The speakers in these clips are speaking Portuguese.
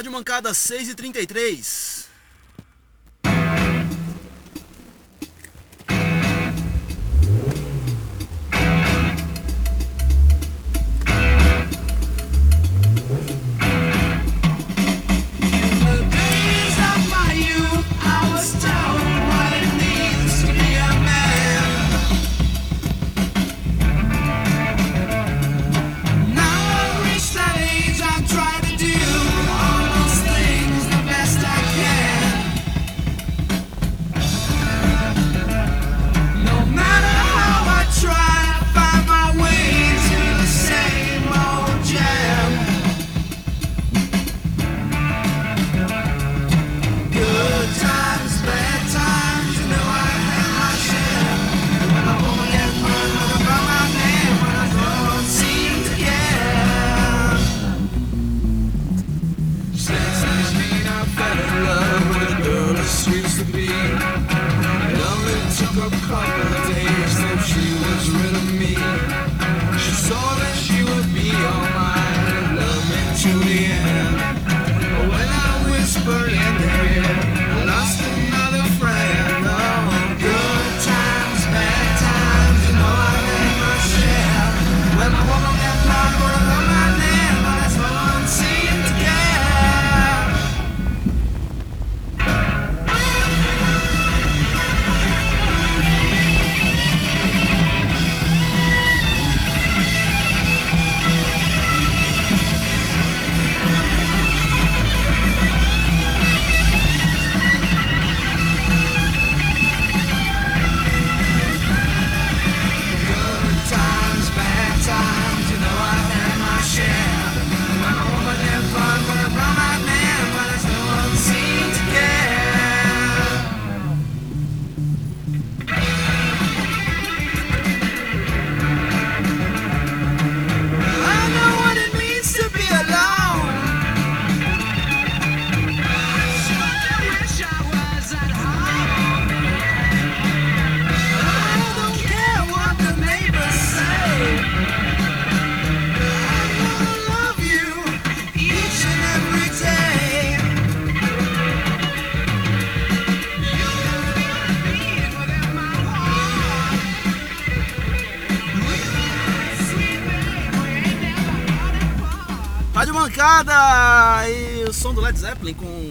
Rádio Mancada 6 e 33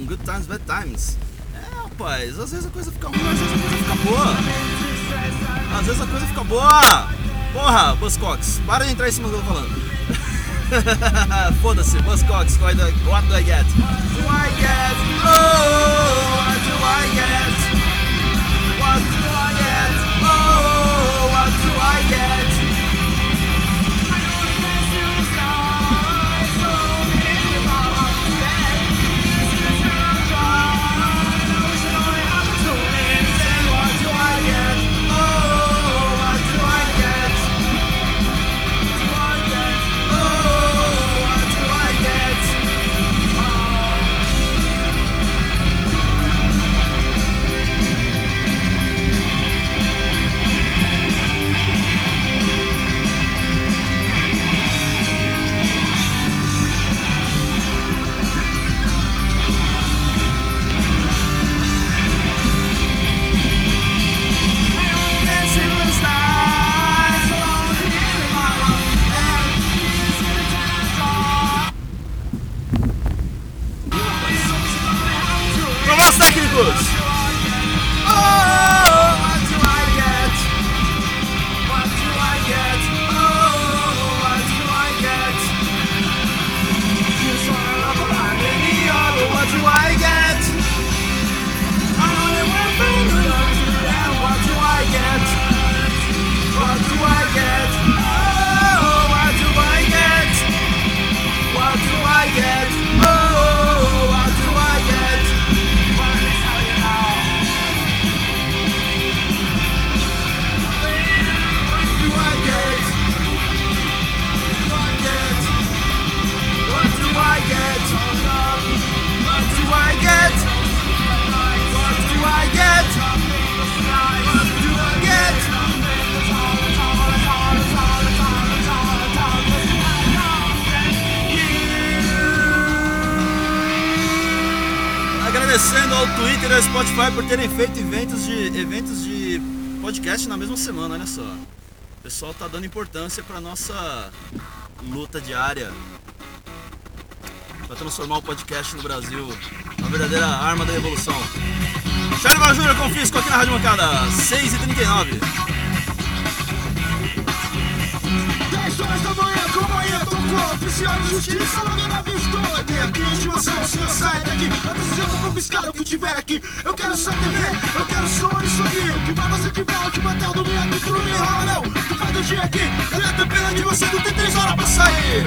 Good Times, Bad Times. É, rapaz, às vezes a coisa fica ruim, às vezes a coisa fica boa. Às vezes a coisa fica boa. Porra, Buzzcocks, para de entrar em cima do que eu tô falando. Foda-se, Buzzcocks, what do, I get? What do I get? Oh, what do I get? Terem feito eventos de, eventos de podcast na mesma semana, olha só. O pessoal tá dando importância para nossa luta diária para transformar o podcast no Brasil na verdadeira arma da revolução. Charlie Majura Confisco aqui na Rádio Mancada, 6h39. 10 horas da manhã, companhia tocou Oficial de justiça, logo na pistola Tem aqui intimação, senhor sai daqui Antes eu vou confiscar o que tiver aqui. Eu quero só TV, eu quero som e sorrir O que mais você tiver, o que bater o domingo aqui Tu não me enrola não, tu faz o dia aqui Eu ia ter pena de você, não tem 3 horas pra sair.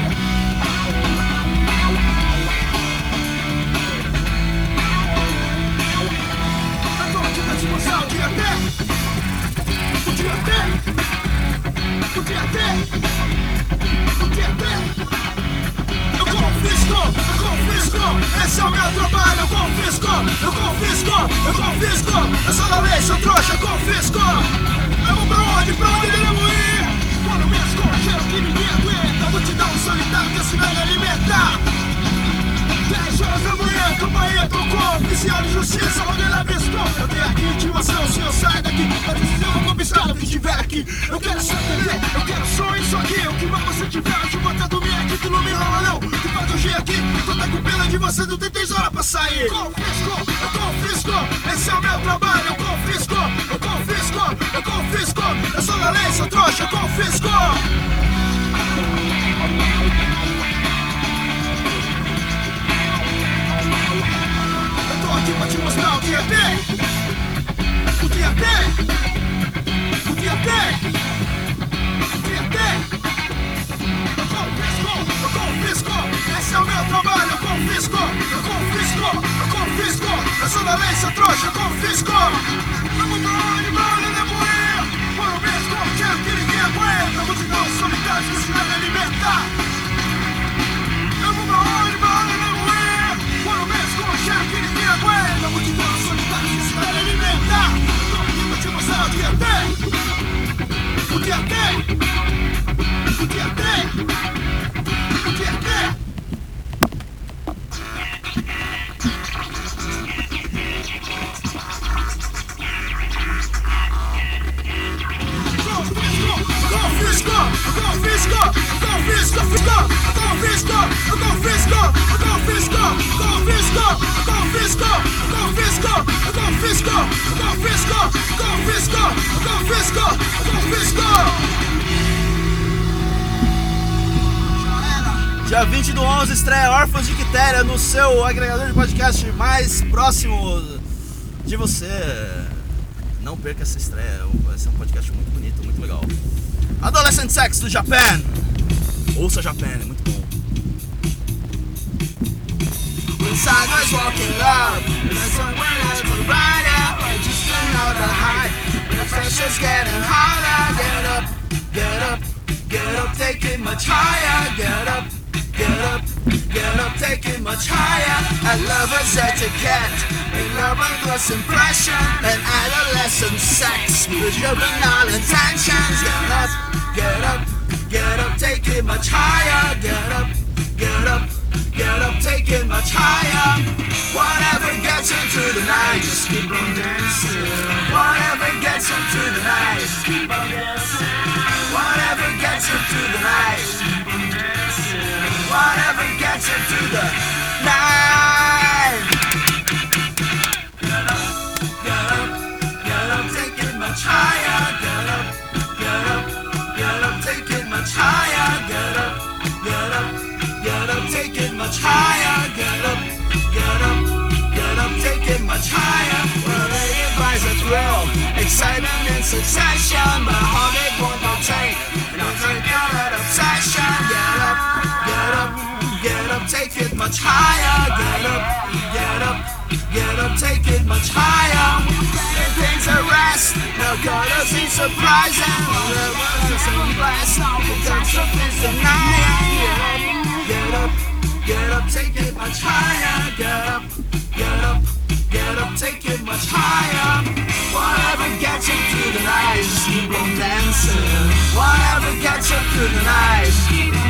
Eu tô aqui pra te mostrar Eu confisco, eu confisco Esse é o meu trabalho, eu confisco Eu confisco, eu confisco Eu sou da lei, sou trouxa, eu confisco. Vou pra onde, pra onde iremos ir? Quando me escorcheiro que ninguém aguenta Multidão solitária que se vai alimentar 10 horas da manhã, companhia tocou Oficial de justiça, logo ele avistou Eu tenho aqui intimação, o senhor sai daqui Antes eu vou confiscar o que tiver aqui. Eu quero só TV, eu quero só isso aqui. O que mais você tiver, eu te botar do meio aqui Tu não me enrola não, tu faz o G aqui Tu tá com pena de você, não tem 3 horas pra sair. Confisco, eu confisco Esse é o meu trabalho, eu confisco Eu confisco, eu confisco. Eu sou da lei, sou trouxa, eu confisco Aqui pra te mostrar o que é bem O que é bem O que é bem O que é bem Eu confisco, eu confisco. Esse é o meu trabalho, eu confisco Eu confisco, eu confisco. Eu sou da lei, sou trouxa, eu confisco I love a lover's etiquette, a lover's first impression, and adolescent sex with your juvenile intentions. Get up, get up, get up, take it much higher. Get up, get up. Get up, take it much higher. Whatever gets you through the night, just keep on dancing. Whatever gets you through the night, just keep on dancing. Whatever gets you through the night. Whatever gets you through the night. Get up, get up, get up, take much higher. Get up, get up, get up, much higher. Get up, get up, get up, much higher. Get up, get up, get up, much higher. Thrill, excitement in succession. Take it much higher. Get up, get up, get up, take it much higher. It takes a rest, no color seems surprising. Whatever is in blast, the touch of is denying. Get up, get up, take it much higher. Get up, get up, get up, take it much higher. Whatever gets you through the night, just keep on dancing. Whatever gets you through the night,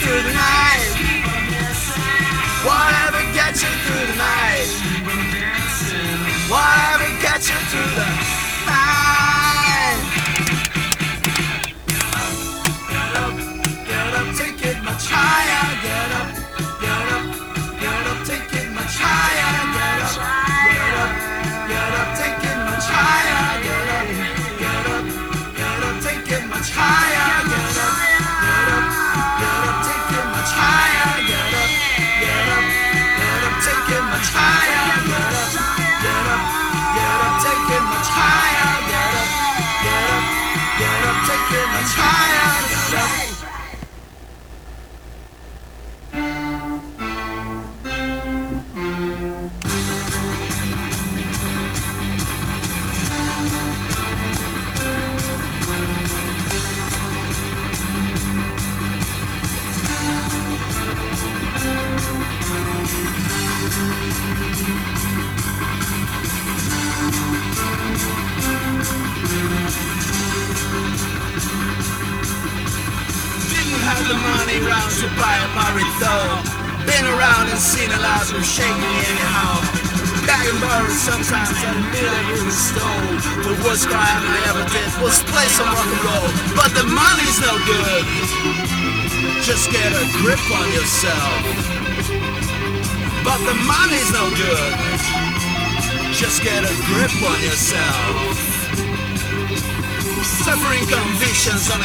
through the night. Whatever gets you through the night. Whatever gets you through the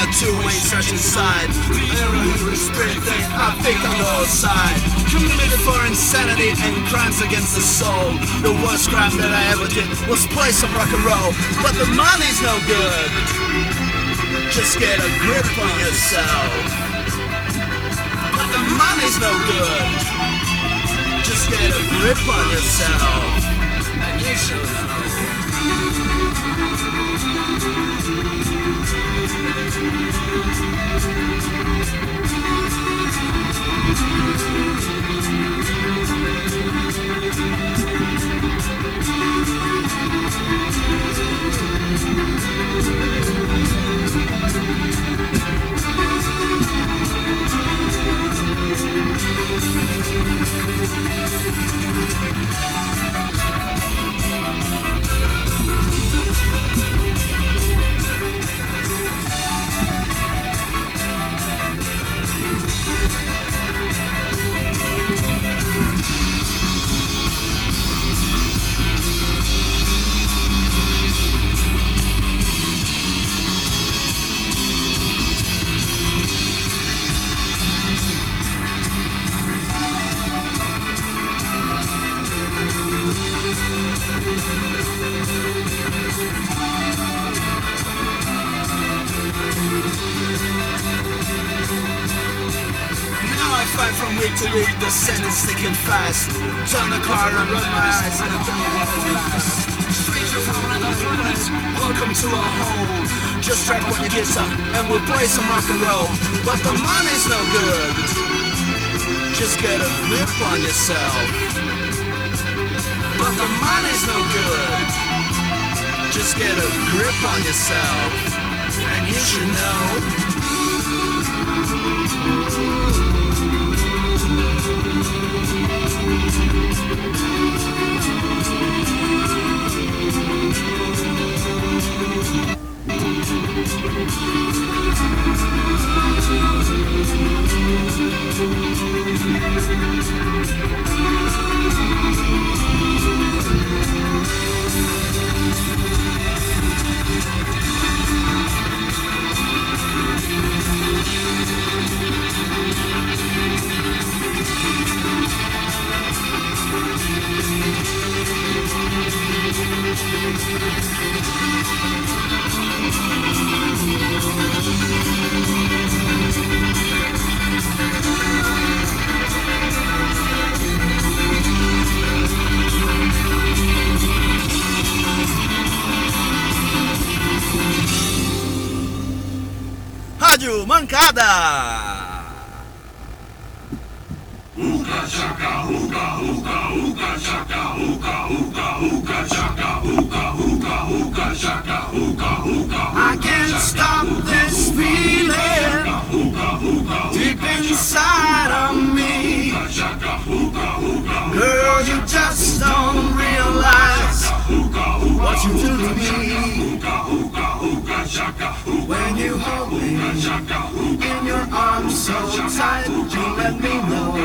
convictions on a two-way searching side. Error spirit thing, I think on the other side. Committed for insanity and crimes against the soul. The worst crime that I ever did was play some rock and roll. But the money's no good. Just get a grip on yourself. But the money's no good. Just get a grip on yourself. And you should know. Thank you. To week the sentence sticking fast. Turn the car and run my eyes and what last. Stranger from another planet, welcome to our home. Just strike one guitar and we'll play some rock and roll. But the money's no good. Just get a grip on yourself. But the money's no good. Just get a grip on yourself. And you should know. Thank. Rádio Mancada. I can't stop this feeling deep inside of me. Girl, you just don't realize what you do to me. When you hold me in your arms so tight, you let me know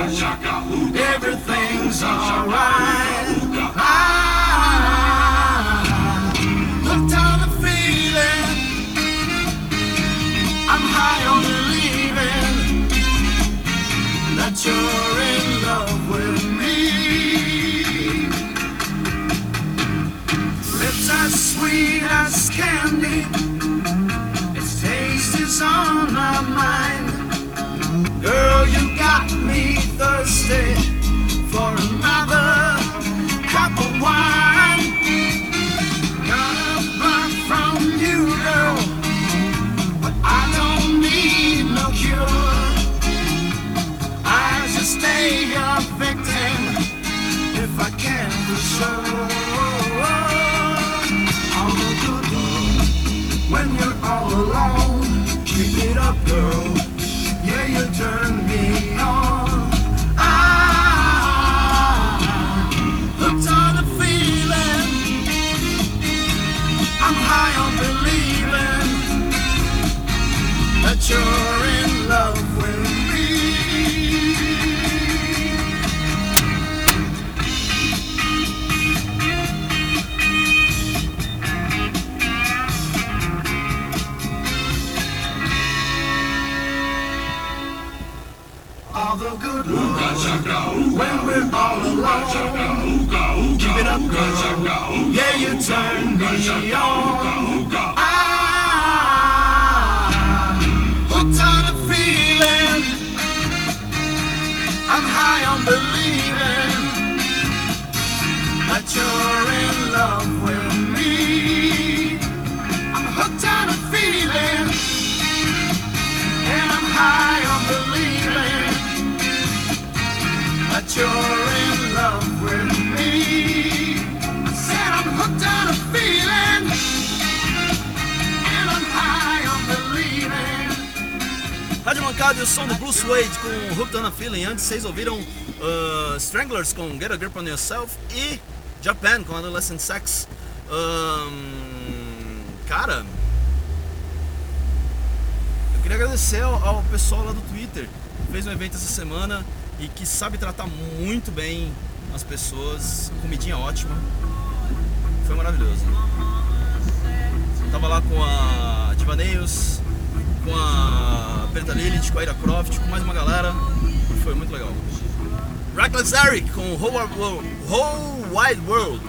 everything's alright. Ah, feeling. I'm high on for another cup of wine. If I can for sure. The good when you're all alone. Keep it up, girl. Yeah, you turn me on. Ah, when we're all alone. Keep it up, girl. Yeah, you turn me on. Ah, hooked on a feeling. I'm high on believing that you're in love with me. I'm hooked on a feeling, and I'm high Rádio Mancada e o som do Blue Suede com Hooked on a Feeling. Antes vocês ouviram uh, Stranglers com Get a Grip on Yourself e Japan com Adolescent Sex. Ahn, cara, eu queria agradecer ao, ao pessoal lá do Twitter fez um evento essa semana e que sabe tratar muito bem as pessoas. Comidinha ótima. Foi maravilhoso. Tava lá com a Divaneios, com a Preta Lilith, com a Ira Croft, com mais uma galera. Foi muito legal. Reckless Eric com Whole Wide World. Whole Wide World.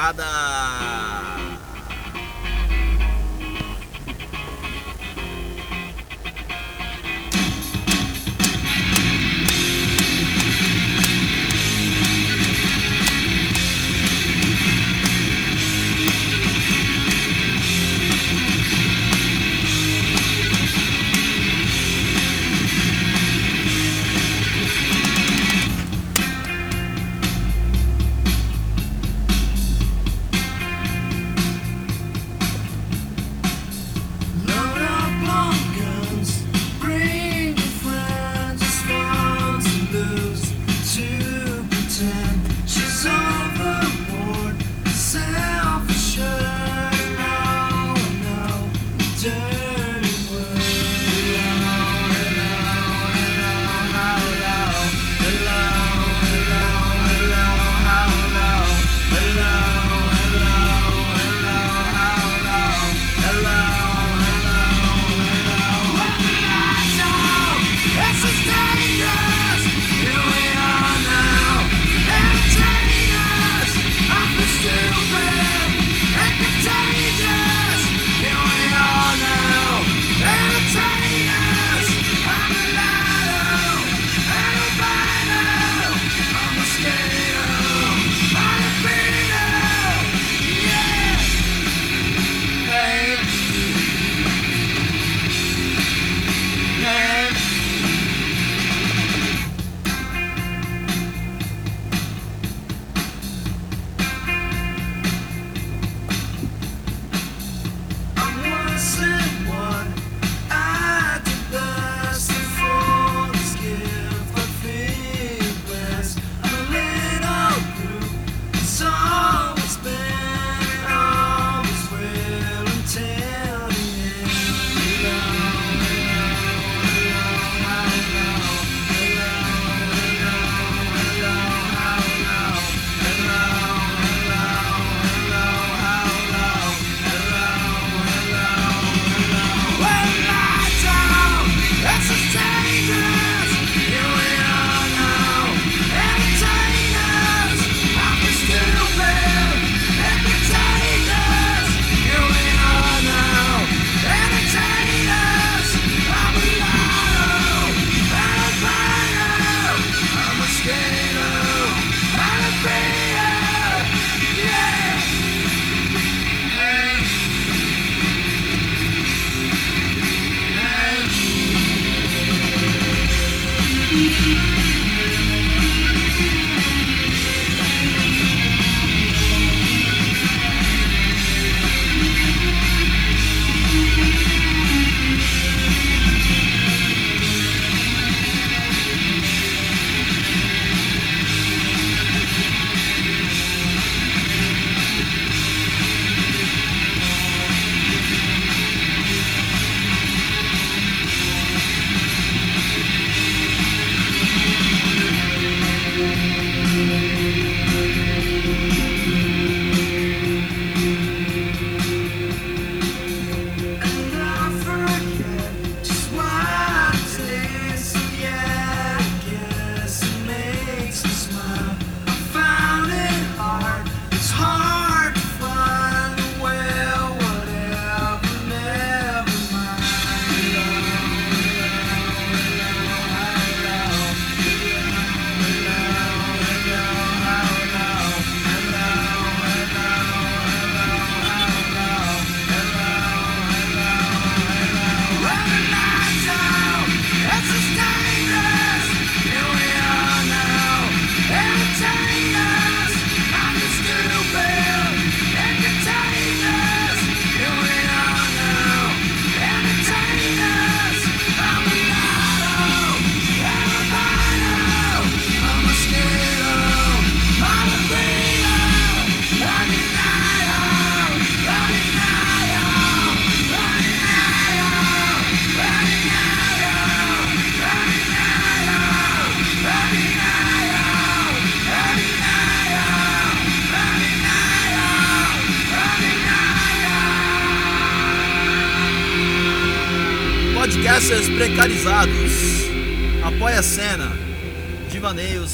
cada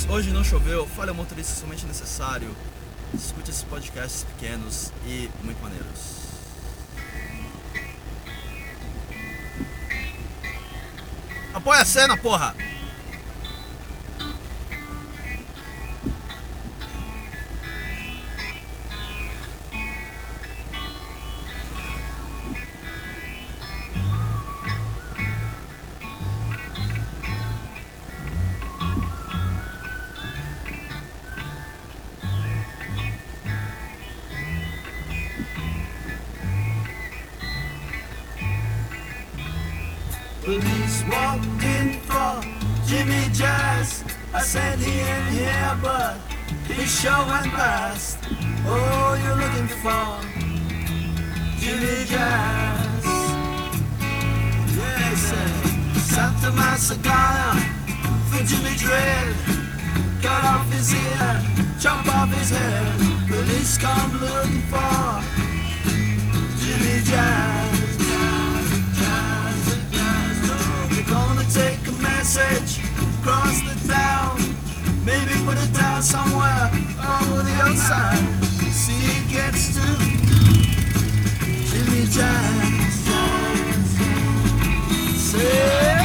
Hoje não choveu. Falha motorista somente necessário. Escute esses podcasts pequenos e muito maneiros. Apoia a cena, porra! Walked in for Jimmy Jazz. I said he ain't here, but he sure went past. Oh, you're looking for Jimmy Jazz. Yeah, he said, Santa Massacana for Jimmy Dread. Cut off his ear, chop off his head. Police come looking for Jimmy Jazz. Message across the town. Maybe put it down somewhere over the outside. See it gets to Jimmy Jazz. Say.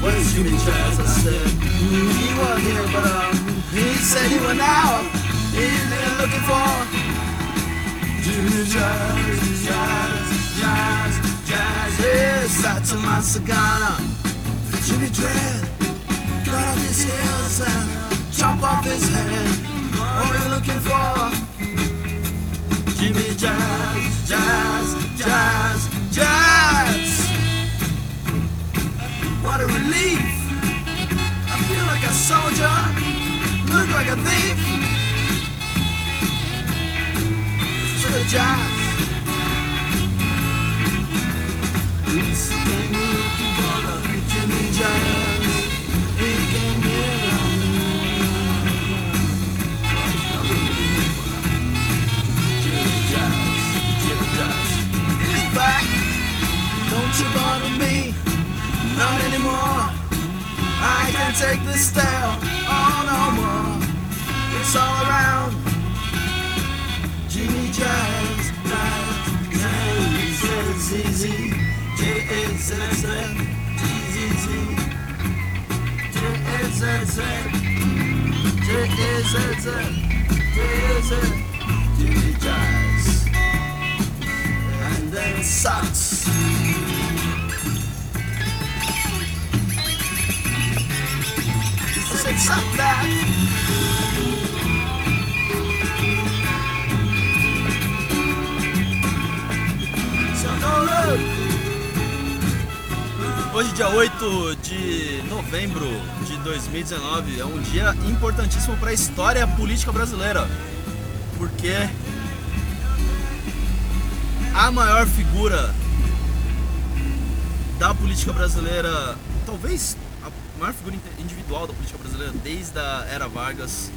Oh, where's Jimmy Jazz? I said, "Mm, he was here, but um, he said he went out. He's there looking for Jimmy Jazz, Jazz, Jazz, Jazz. Yes, out to my cigar. Jimmy Dread, cut off his heels and chop off his head. What are you looking for? Jimmy Jazz, Jazz, Jazz, Jazz. What a relief! I feel like a soldier, look like a thief. The jazz. It's came looking for the Jazz. He's back. Don't you bother me not anymore. I can't take this style, oh no more. It's all around. Jimmy Jazz, Jazz, Jazz, Z-Z, J-A-Z-Z, Z-Z, J-A-Z-Z, J-A-Z, Jimmy Jazz. And then sucks. Hoje, dia 8 de novembro de 2019, é um dia importantíssimo para a história política brasileira. Porque a maior figura da política brasileira, talvez maior figura individual da política brasileira desde a era Vargas,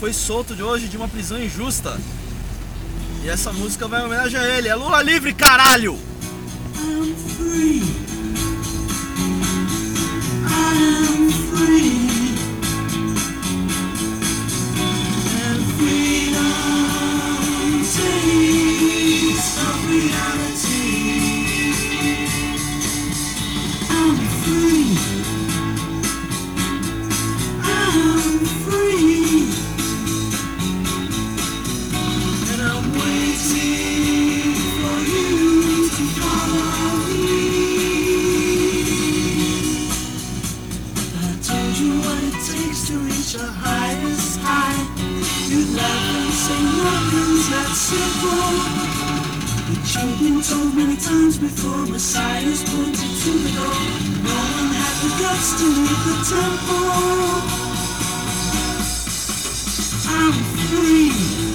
foi solto de hoje de uma prisão injusta. E essa música vai em homenagem a ele. É Lula livre, caralho! And to reach the highest high. You laugh and sing your that simple. But you've been told many times before, Messiah's pointed to the door. No one had the guts to leave the temple. I'm free.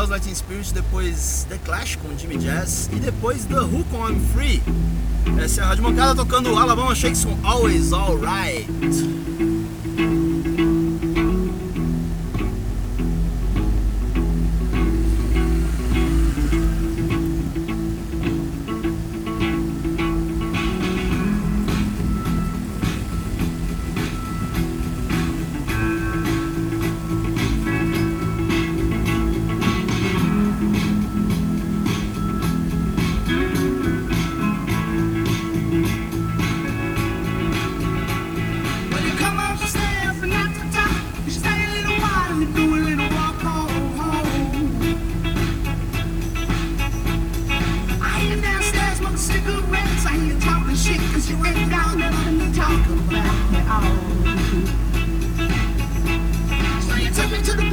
Smells Latin Spirit, depois The Clash com Jimmy Jazz e depois The Who com I'm Free. Essa é a Rádio Mancada tocando Alabama Shakes com Always Alright. Step into the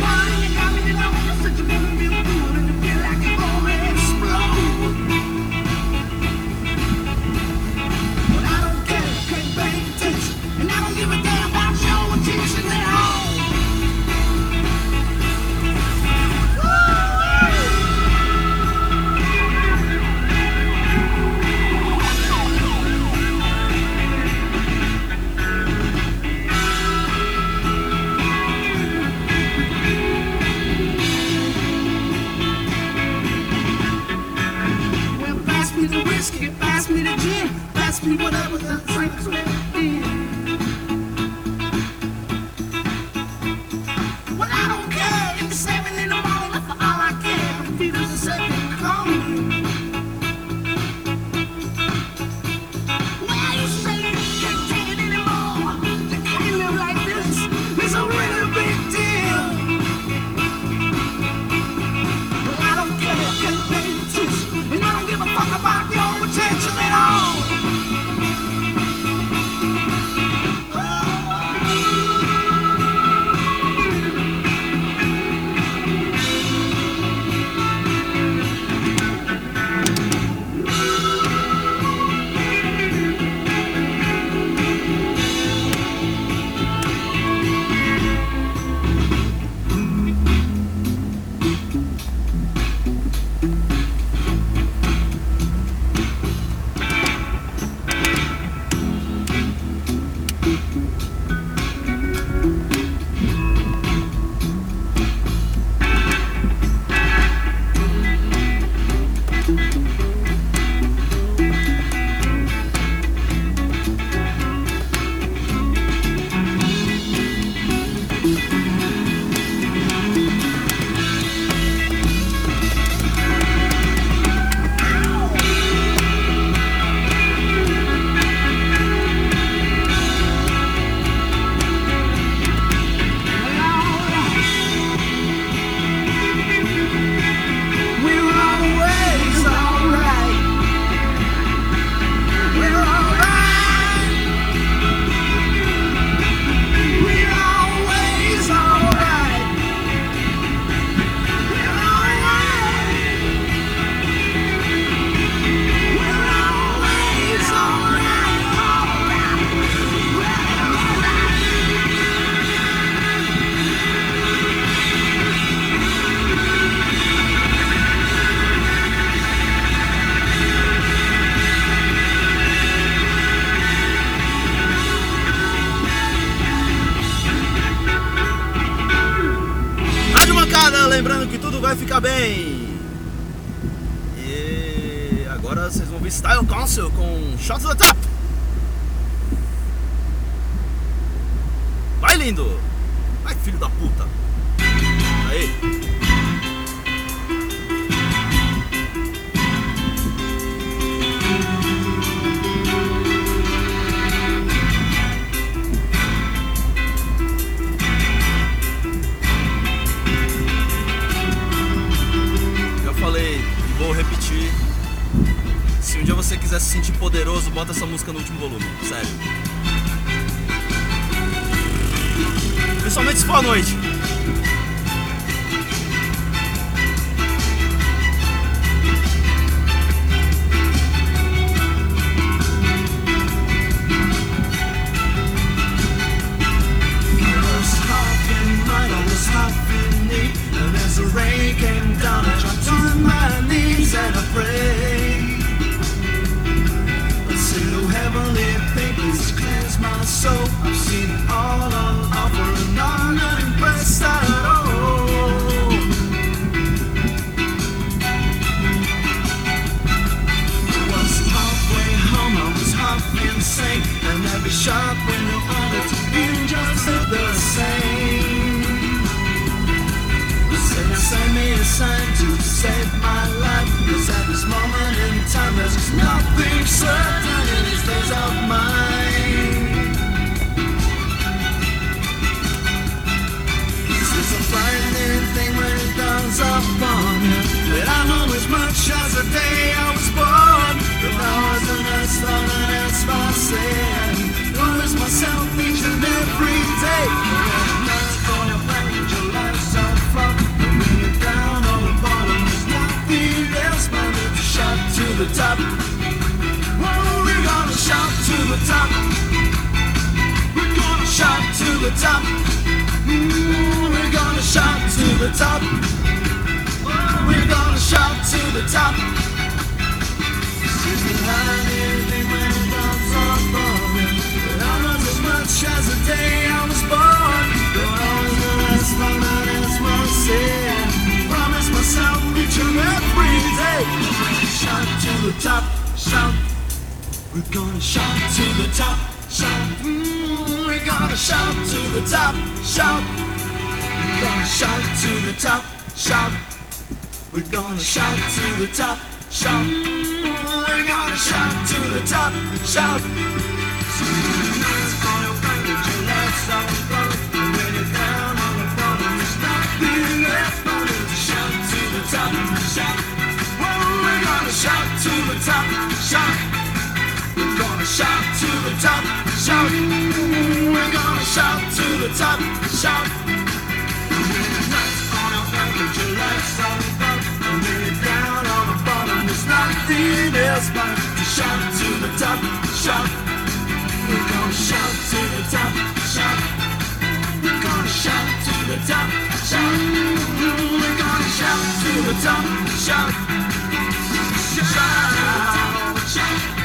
vai ficar bem. E agora vocês vão ver Style Council com Shot to the Top. Vai lindo! Vai filho da puta! Aí! Você quiser se sentir poderoso, bota essa música no último volume. Sério. Principalmente se for à noite. Shout to the top, shout. We're gonna shout to the top, shout. We're gonna shout to the top, shout. We're gonna shout to the top, shout. Tonight's gonna bring. And when you're down on the there's nothing left shout to the top, shout. We're gonna shout to the top, shout. Shout to the top, shout. We're gonna shout to the top, shout. Tonight's gonna bring it, your life's on fun. And when you're down on the bottom, there's nothing else but to shout to the top, shout. We're gonna shout to the top, shout. We're gonna shout to the top, shout. We're gonna shout to the top, shout. Shout, shout. Gonna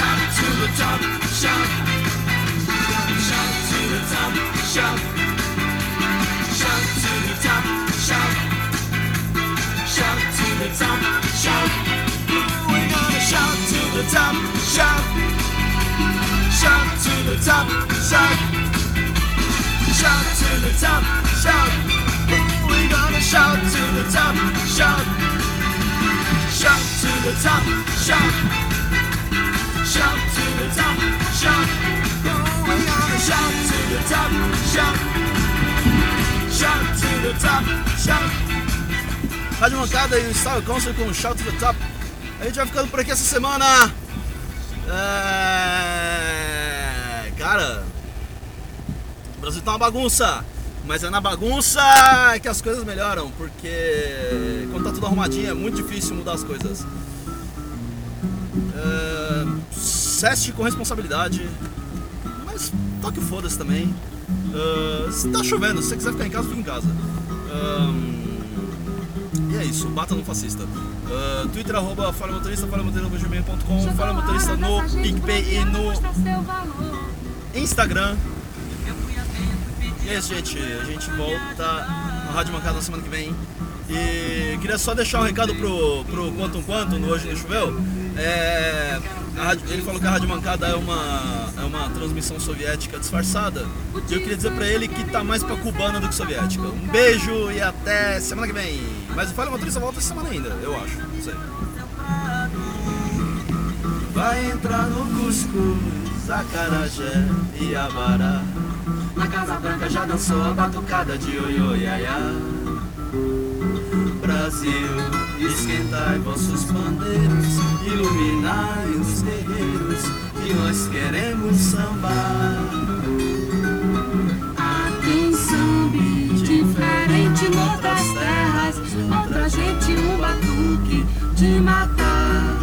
shout to the top, shout. Shout to the top, shout. Shout to the top, shout. Shout to the top, shout. We're gonna shout to the top, shout. Shout to the top, shout. Shout to the top, shout. We're gonna shout to the top, shout. Shout to the top, shout. Top, shout. Rádio Mancada e o Style Council com Shout to the Top. A gente vai ficando por aqui essa semana. É... Cara, o Brasil tá uma bagunça. Mas é na bagunça que as coisas melhoram, porque quando tá tudo arrumadinho é muito difícil mudar as coisas. É... Ceste com responsabilidade, mas toque foda-se também. É, se tá chovendo, se você quiser ficar em casa, fica em casa. Ahn, e é isso, bata no fascista. Uh, Twitter, arroba Fala Motorista, Fala Motorista, gmail.com, Fala Motorista no PicPay e no Instagram. E é isso, gente. A gente volta no Rádio Mancada na semana que vem. E queria só deixar um recado pro, pro Quantum Quantum, no Hoje no Choveu. É, rádio, ele falou que a Rádio Mancada é uma, é uma transmissão soviética disfarçada. E eu queria dizer pra ele que tá mais pra cubana do que soviética. Um beijo e até semana que vem. Mas o Falha Motorista volta essa semana ainda, eu acho. Não sei. Vai entrar no e abará. Na Casa Branca já dançou a batucada de. Brasil, esquentai vossos bandeiros, iluminai os terreiros, e nós queremos sambar. Aqui em Sambi, diferente noutras terras, outra gente um batuque de matar.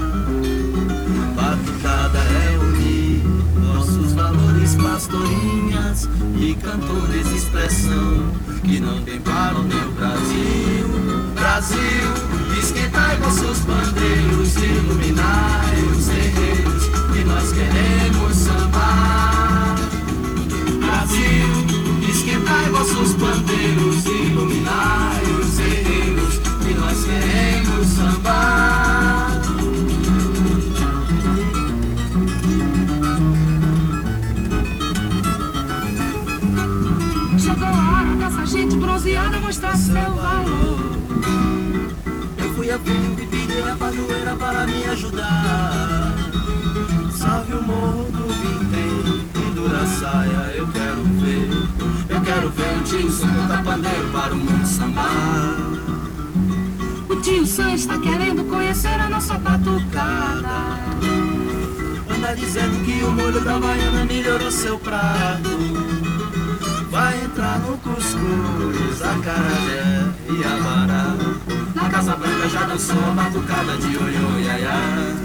Batucada é unir nossos valores, pastorinhas e cantores de expressão que não tem para o meu Brasil. Brasil, esquentai vossos bandeiros, iluminai os terreiros que nós queremos sambar. Brasil, esquentai vossos bandeiros, iluminai os terreiros que nós queremos sambar. Chegou a hora dessa gente bronzeada mostrar seu e a padroeira para me ajudar. Salve o morro do Vintém, pendura a saia, eu quero ver. Eu quero ver o tio Sam cantar pandeiro para o mundo sambar. O tio Sam está querendo conhecer a nossa batucada. Anda dizendo que o molho da baiana melhorou seu prato. Vai entrar no cuscuz, acarajé e abará. Na Casa Branca já dançou a batucada de ioiô iaiá.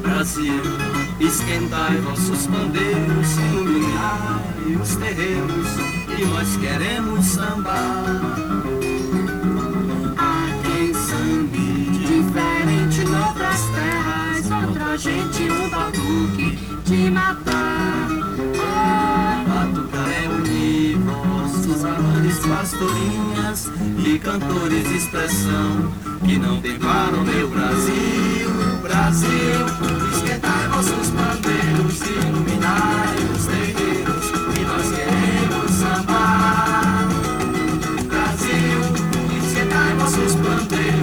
Brasil, esquentai vossos bandeiros, iluminai os terreiros, e nós queremos sambar. Aqui em Sambi, diferente noutras terras, outra gente um batuque de matar. pastorinhas e cantores de expressão que não deparam meu Brasil, Brasil, esquentai vossos pandeiros, iluminai os terreiros e nós queremos sambar. Brasil, esquentai vossos pandeiros.